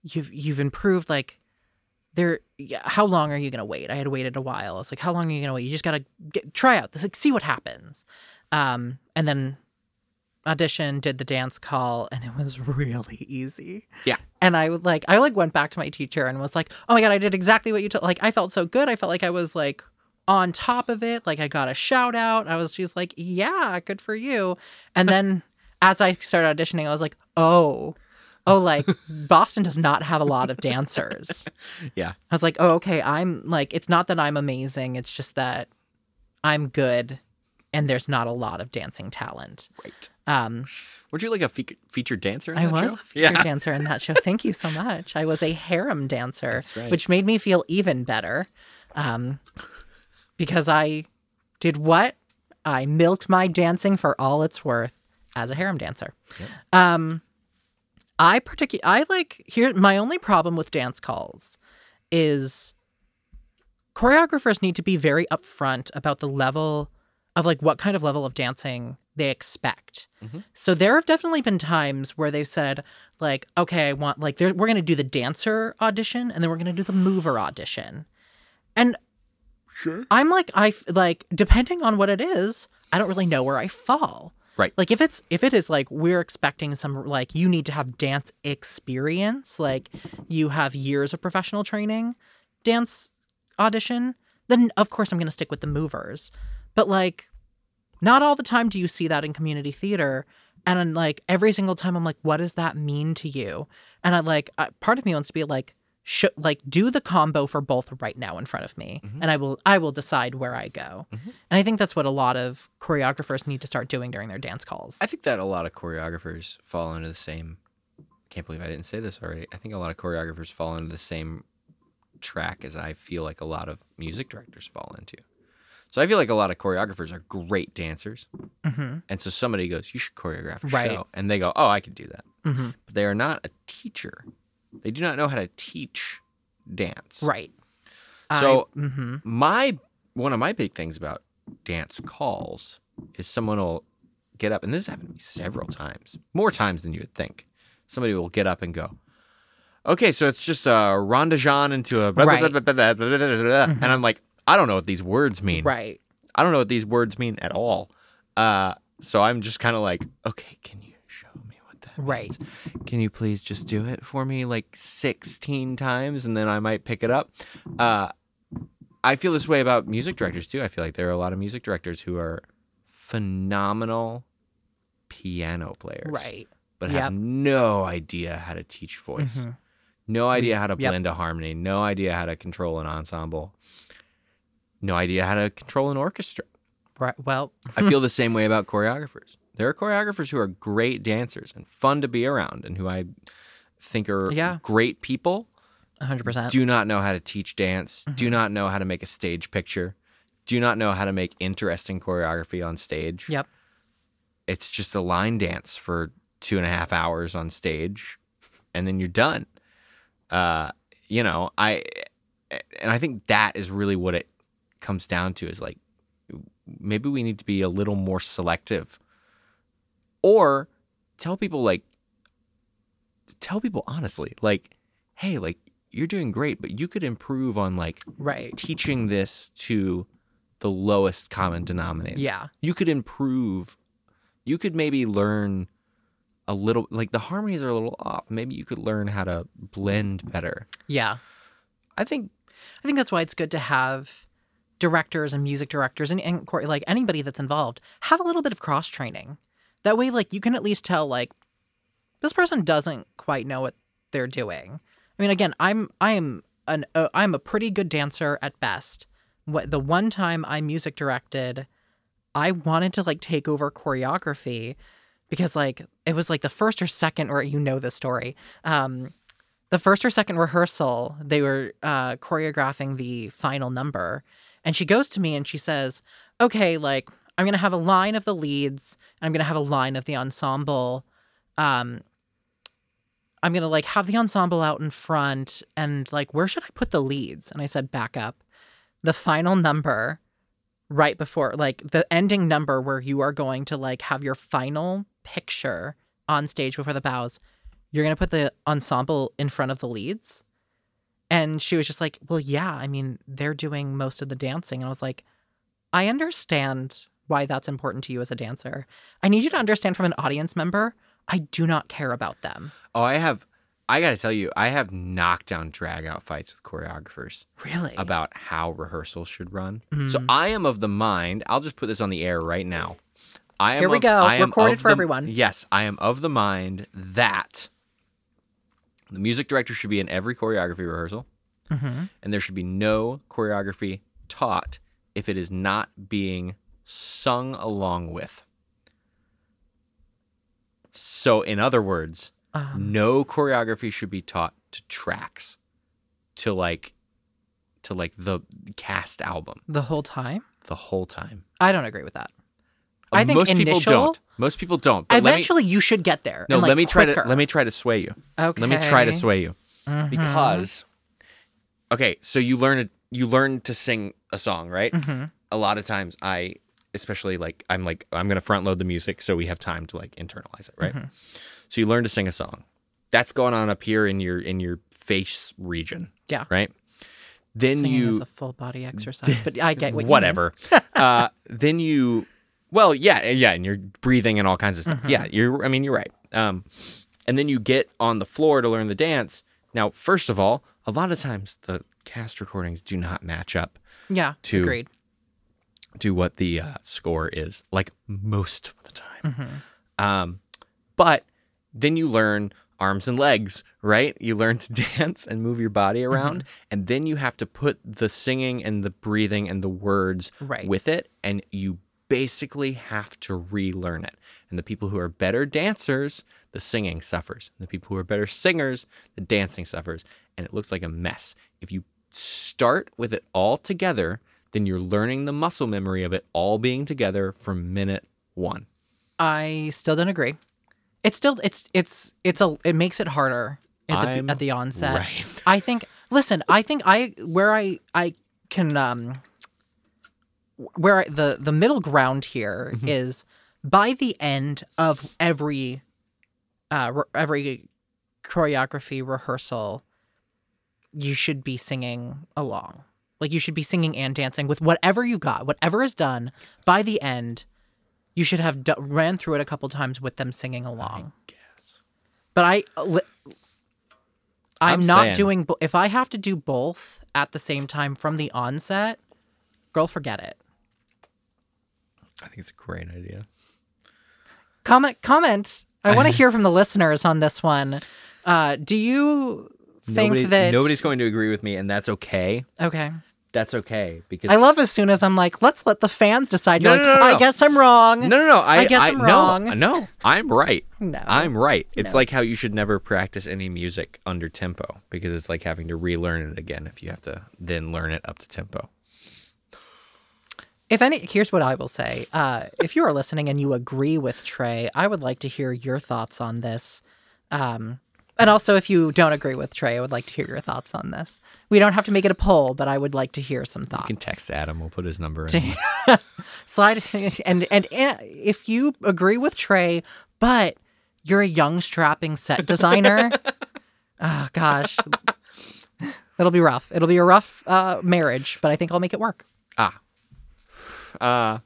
you've you've improved like there yeah, how long are you gonna wait? I had waited a while. I was like how long are you gonna wait? You just gotta get, try out this like see what happens. Um and then audition did the dance call and it was really easy Yeah. and i would like i like went back to my teacher and was like oh my god i did exactly what you told like i felt so good i felt like i was like on top of it like i got a shout out i was she's like yeah good for you and then as i started auditioning i was like oh oh like boston does not have a lot of dancers Yeah. I was like, oh, okay. I'm like, it's not that I'm amazing. It's just that I'm good and there's not a lot of dancing talent. Right. Um, Weren't you like a fe- featured dancer in I that was show? a featured dancer in that show. Thank you so much. I was a harem dancer, right. which made me feel even better um, because I did what? I milked my dancing for all it's worth as a harem dancer. Um, I particular I like here. My only problem with dance calls is choreographers need to be very upfront about the level of like what kind of level of dancing they expect. Mhm. So there have definitely been times where they've said like, okay, I want like we're going to do the dancer audition and then we're going to do the mover audition. And Sure. I'm like I f- like depending on what it is, I don't really know where I fall. Right. Like if it's if it is like we're expecting some like you need to have dance experience, like you have years of professional training, dance audition, then of course I'm going to stick with the movers. But like not all the time do you see that in community theater and I'm like every single time I'm like what does that mean to you? And I like I, part of me wants to be like sh- like do the combo for both right now in front of me mm-hmm. and I will I will decide where I go. Mm-hmm. And I think that's what a lot of choreographers need to start doing during their dance calls. I think that a lot of choreographers fall into the same. Can't believe I didn't say this already. I think a lot of choreographers fall into the same track as I feel like a lot of music directors fall into. So I feel like a lot of choreographers are great dancers, Mhm. and so somebody goes, "You should choreograph a Right. show," and they go, "Oh, I could do that." Mhm. But they are not a teacher. They do not know how to teach dance. Right. So- I, mhm. my one of my big things about dance calls is someone will get up, and this has happened to me several times, more times than you would think. Somebody will get up and go, "Okay, so it's just a rond de jambe into a blah, blah, Right. blah, blah, blah, blah, blah, blah, blah," and I'm like, I don't know what these words mean. right. I don't know what these words mean at all. Uh, so I'm just kind of like, okay, can you show me what that Right. means? Can you please just do it for me like 16 times and then I might pick it up? Uh, I feel this way about music directors too. I feel like there are a lot of music directors who are phenomenal piano players, Right. but Yep. have no idea how to teach voice, Mhm. no idea how to Yep. blend a harmony, no idea how to control an ensemble, no idea how to control an orchestra. Right. Well, I feel the same way about choreographers. There are choreographers who are great dancers and fun to be around and who I think are Yeah. great people, 100%. do not know how to teach dance, Mm-hmm. do not know how to make a stage picture, do not know how to make interesting choreography on stage. Yep. It's just a line dance for two and a half hours on stage and then you're done. Uh, you know, I and I think that is really what it comes down to is like maybe we need to be a little more selective or tell people like tell people honestly like hey like you're doing great but you could improve on like Right. teaching this to the lowest common denominator Yeah. you could improve you could maybe learn a little like the harmonies are a little off maybe you could learn how to blend better Yeah. i think I think that's why it's good to have directors and music directors and, and like anybody that's involved have a little bit of cross training. That way, like you can at least tell like this person doesn't quite know what they're doing. I mean, again, I'm I am an uh, I'm a pretty good dancer at best. What the one time I music directed, I wanted to like take over choreography because like it was like the first or second or you know the story. Um, the first or second rehearsal, they were uh, choreographing the final number. And she goes to me and she says, Okay, like, I'm going to have a line of the leads and I'm going to have a line of the ensemble. Um, I'm going to like have the ensemble out in front and like, where should I put the leads? And I said, Back up. The final number, right before, like, the ending number where you are going to like have your final picture on stage before the bows you're going to put the ensemble in front of the leads? And she was just like, well, yeah, I mean, they're doing most of the dancing. And I was like, I understand why that's important to you as a dancer. I need you to understand from an audience member, I do not care about them. oh i have i gotta tell you i have knockdown drag out fights with choreographers Really? about how rehearsals should run. Mhm. So I am of the mind. I'll just put this on the air right now. I am Here we of- go. Recorded for the- everyone. Yes, I am of the mind that the music director should be in every choreography rehearsal, hmm and there should be no choreography taught if it is not being sung along with. So, in other words, Um, no choreography should be taught to tracks to like to like the cast album The whole time? the whole time. I don't agree with that. I think most people don't. Most people don't. But let me, Eventually, you should get there. no, and, like, let me try to let me try to sway you. Okay. Let me try to sway you Mhm. because okay, so you learn a, you learn to sing a song, right? Mhm. A lot of times I especially like I'm like I'm going to front load the music so we have time to like internalize it, right? Mm-hmm. So you learn to sing a song. That's going on up here in your in your face region, Yeah. right? Then Singing you is a full body exercise, but I get what whatever. uh, then you, well, yeah, yeah, and you're breathing and all kinds of stuff. Mm-hmm. Yeah, you're. I mean, you're right. Um, and then you get on the floor to learn the dance. Now, first of all, a lot of times the cast recordings do not match up Yeah, to- agreed. to what the uh, score is, like most of the time. Mm-hmm. Um, but then you learn arms and legs, right? You learn to dance and move your body Mm-hmm. around, and then you have to put the singing and the breathing and the words Right. with it, and you basically have to relearn it. And the people who are better dancers, the singing suffers. And the people who are better singers, the dancing suffers. And it looks like a mess. If you start with it all together, then you're learning the muscle memory of it all being together from minute one. I still don't agree. It's still it's it's it's a it makes it harder at the I'm at the onset. right. I think listen, I think I where I I can um where I, the the middle ground here is Mm-hmm. by the end of every uh re- every choreography rehearsal you should be singing along. Like you should be singing and dancing with whatever you got, whatever is done by the end. You should have d- ran through it a couple times with them singing along. Yes. But I, li- I'm, I'm not saying- doing. bo- If I have to do both at the same time from the onset, girl, forget it. I think it's a great idea. Comment, comment. I want to hear from the listeners on this one. Uh, do you think Nobody, that nobody's going to agree with me, and that's okay. Okay, That's okay because I love as soon as I'm like, let's let the fans decide. You're No, like, no, no, I guess I'm wrong. no, no, no. I, I guess I, I'm no, wrong. No, I'm right. No. I'm right. It's No. like how you should never practice any music under tempo because it's like having to relearn it again if you have to then learn it up to tempo. If any, here's what I will say. Uh, if you are listening and you agree with Trey, I would like to hear your thoughts on this. Um, and also, if you don't agree with Trey, I would like to hear your thoughts on this. We don't have to make it a poll, but I would like to hear some thoughts. You can text Adam. We'll put his number in. Slide and, and and if you agree with Trey, but you're a young strapping set designer, oh gosh, it'll be rough. It'll be a rough uh, marriage, but I think I'll make it work. Ah. Uh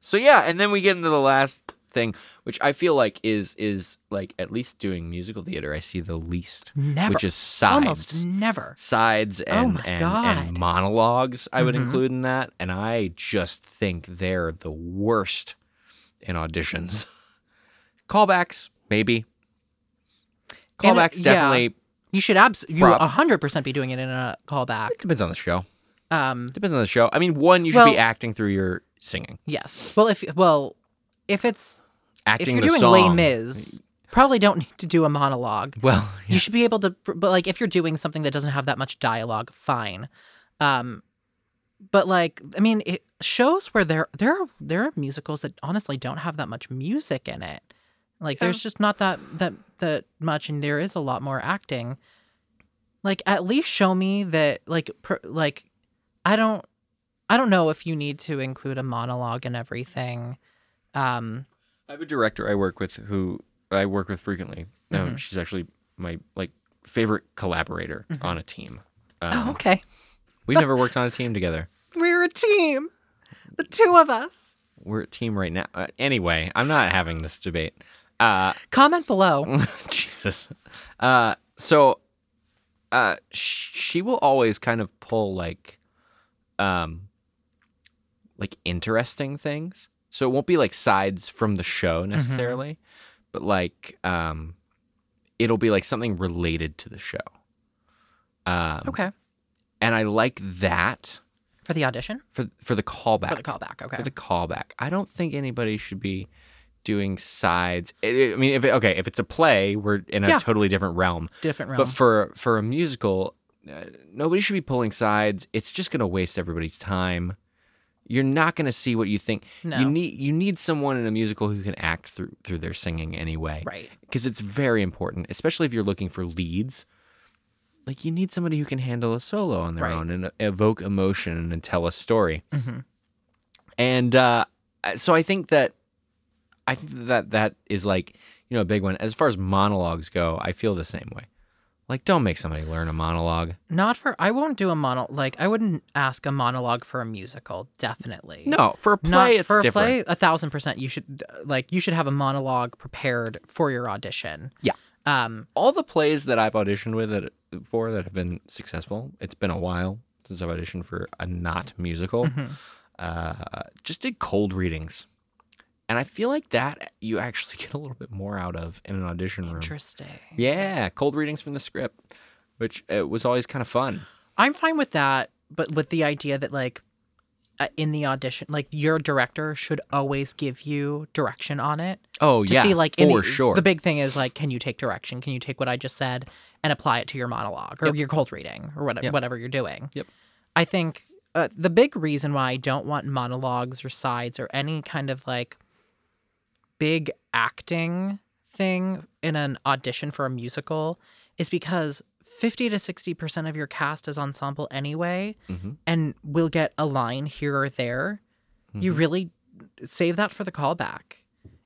so yeah, and then we get into the last thing, which I feel like is is like at least doing musical theater, I see the least. Never, Which is sides. almost never. Sides and my and, and monologues I would Mhm. include in that. And I just think they're the worst in auditions. Callbacks, maybe. Uh, Callbacks yeah. definitely You should abs you a hundred percent be doing it in a callback. It depends on the show. Um, Depends on the show. I mean, one, you should be acting through your singing. yes. Well, if well, if it's if Acting you're the doing song. Les Mis, probably don't need to do a monologue. Well, You should be able to, but like if you're doing something that doesn't have that much dialogue, fine. Um, but like I mean, it, shows where there there are there are musicals that honestly don't have that much music in it. Like there's just not that that that much, and there is a lot more acting. Like at least show me that like per, like I don't I don't know if you need to include a monologue and everything. Um, I have a director I work with who I work with frequently. Um, Mhm. she's actually my like favorite collaborator on a team. Um, oh, okay, We've never worked on a team together. we're a team, the two of us. We're a team right now. Uh, anyway, I'm not having this debate. Uh, Comment below. Jesus. Uh, so, uh, she will always kind of pull like, um, like interesting things. So it won't be like sides from the show necessarily, but like, um, it'll be like something related to the show. Um, Okay. And I like that For the audition? for for the callback. For the callback. Okay. For the callback. I don't think anybody should be doing sides. I I mean, if it, okay, if it's a play, we're in a Yeah. totally different realm. Different realm. But for for a musical, uh, nobody should be pulling sides. It's just going to waste everybody's time. You're not going to see what you think. No. You need you need someone in a musical who can act through through their singing anyway. Right. Because it's very important, especially if you're looking for leads. Like you need somebody who can handle a solo on their Right. own and evoke emotion and tell a story. hmm And uh, so I think that I think that that is like you know a big one. As far as monologues go, I feel the same way. Like, don't make somebody learn a monologue. Not for. I won't do a monologue. Like I wouldn't ask a monologue for a musical. Definitely. No, for a play, Not it's for different. a play. A thousand percent. You should like. You should have a monologue prepared for your audition. Yeah. Um. All the plays that I've auditioned with that, for that have been successful. It's been a while since I've auditioned for a not musical. mhm. Uh, just did cold readings, and I feel like that you actually get a little bit more out of in an audition room. Interesting. Yeah, cold readings from the script, which it was always kind of fun. I'm fine with that, but with the idea that like uh, in the audition, like your director should always give you direction on it Oh to yeah, see like for in the, sure. The big thing is like, can you take direction? Can you take what I just said and apply it to your monologue or Yep. your cold reading or whatever, Yep. whatever you're doing? Yep. I think uh, the big reason why I don't want monologues or sides or any kind of like big acting thing in an audition for a musical is because 50 to 60% of your cast is ensemble anyway Mhm. and will get a line here or there. You Mhm. really save that for the callback.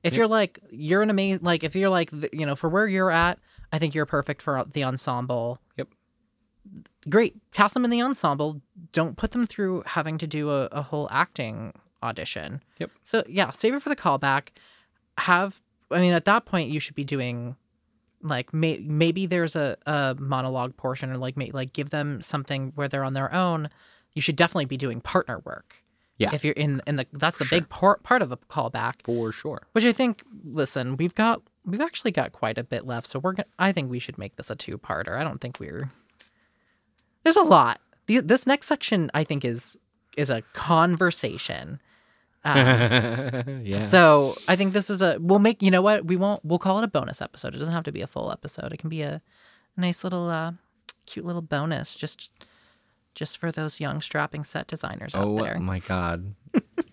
If Yep. you're like you're an amazing like if you're like you know for where you're at, I think you're perfect for the ensemble. Yep. Great, cast them in the ensemble. Don't put them through having to do a, a whole acting audition. Yep. So yeah, save it for the callback. Have I mean at that point you should be doing like may, maybe there's a, a monologue portion or like may, like give them something where they're on their own. You should definitely be doing partner work. Yeah. If you're in in the that's the Sure. big part part of the callback, for sure. which I think listen, we've got we've actually got quite a bit left, so we're gonna I think we should make this a two-parter. I don't think we're There's a lot. The, this next section I think is is a conversation. Um, yeah. so I think this is a we'll make you know what we won't we'll call it a bonus episode. It doesn't have to be a full episode. It can be a, nice little uh, cute little bonus just just for those young strapping set designers out there. oh my god,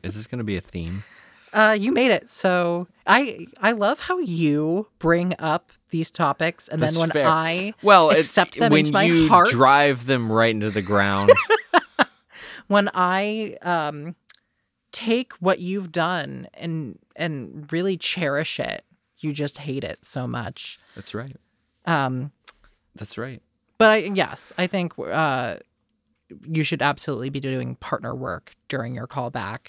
is this going to be a theme? Uh, you made it. So I I love how you bring up these topics and That's then when fair. I Well, accept them when into my you heart drive them right into the ground. when I um take what you've done and and really cherish it, you just hate it so much. That's right. Um That's right. but I yes, I think uh you should absolutely be doing partner work during your callback.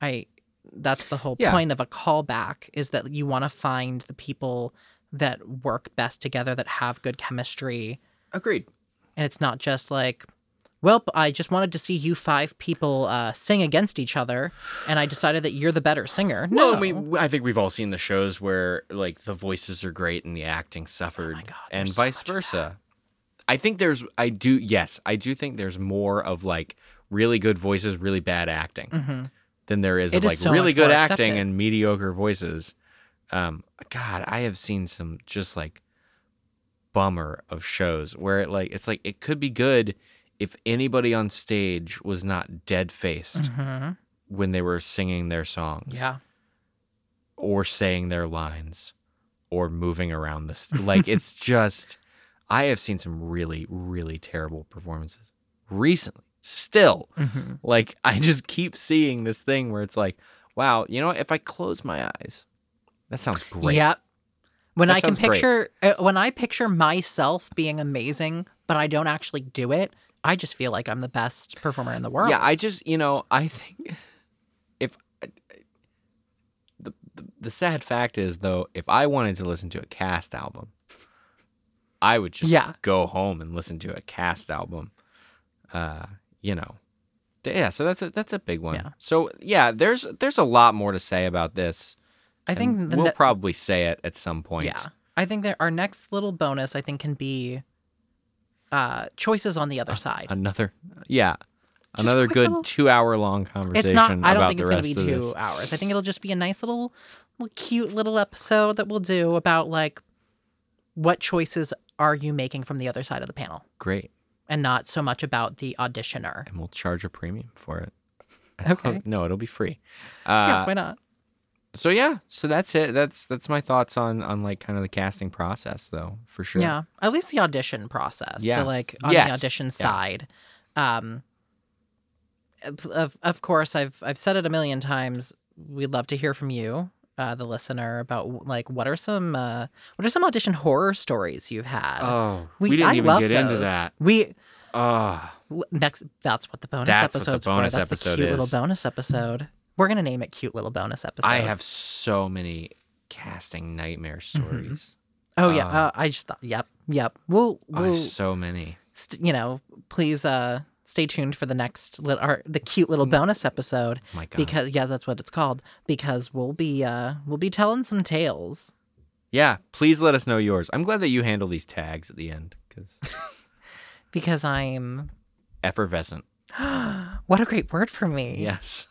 I that's the whole Yeah. point of a callback is that you want to find the people that work best together that have good chemistry Agreed. and it's not just like well i just wanted to see you five people uh, sing against each other and i decided that you're the better singer no Well, I mean, I think we've all seen the shows where like the voices are great and the acting suffered, Oh God, and so vice versa. I think there's, I do, yes, I do think there's more of like really good voices, really bad acting Mhm. than there is It of is like so really good acting accepted. and mediocre voices. Um, God, I have seen some just like bummer of shows where it like it's like it could be good if anybody on stage was not dead faced Mhm. when they were singing their songs yeah or saying their lines or moving around this like it's just i have seen some really really terrible performances recently still Mhm. like i just keep seeing this thing where it's like wow you know what? if i close my eyes that sounds great Yep. When That I can picture uh, when I picture myself being amazing, but I don't actually do it, I just feel like I'm the best performer in the world. yeah i just you know i think if the, the the sad fact is though if i wanted to listen to a cast album i would just Yeah. go home and listen to a cast album uh you know yeah so that's a that's a big one Yeah. so yeah there's there's a lot more to say about this I think we'll ne- probably say it at some point yeah. I think that our next little bonus I think can be uh choices on the other side. another yeah a another good little- two hour long conversation It's not I don't think it's going to be 2 this. hours. I think it'll just be a nice little little cute little episode that we'll do about like what choices are you making from the other side of the panel? great and not so much about the auditioner. and we'll charge a premium for it. Okay. no, it'll be free. yeah, Uh, why not? So yeah, so that's it. That's that's my thoughts on on like kind of the casting process, though, for sure. Yeah, at least the audition process. Yeah. the, like on Yes. the audition Yeah. side. Um, of of course, I've I've said it a million times. We'd love to hear from you, uh, the listener, about like what are some uh, what are some audition horror stories you've had. Oh, we, didn't I even love get into that. We l- next. That's what the bonus episode. That's what the bonus for. That's episode the cute little bonus episode. We're gonna name it "Cute Little Bonus Episode." I have so many casting nightmare stories. Oh yeah. uh, Uh, I just thought. Yep. Yep. We'll. I We'll. have so many. st- you know, please uh stay tuned for the next lit- or the cute little bonus episode My God. because yeah, that's what it's called because we'll be uh we'll be telling some tales. yeah, please let us know yours. I'm glad that you handle these tags at the end because Because I'm effervescent. what a great word for me. Yes.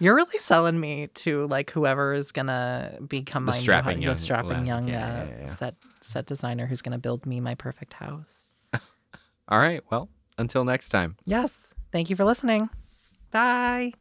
You're really selling me to like whoever is gonna become The my new strapping hu- young the strapping young Yeah, uh, yeah, yeah. set set designer who's gonna build me my perfect house. All right. Well, until next time. Yes. Thank you for listening. Bye.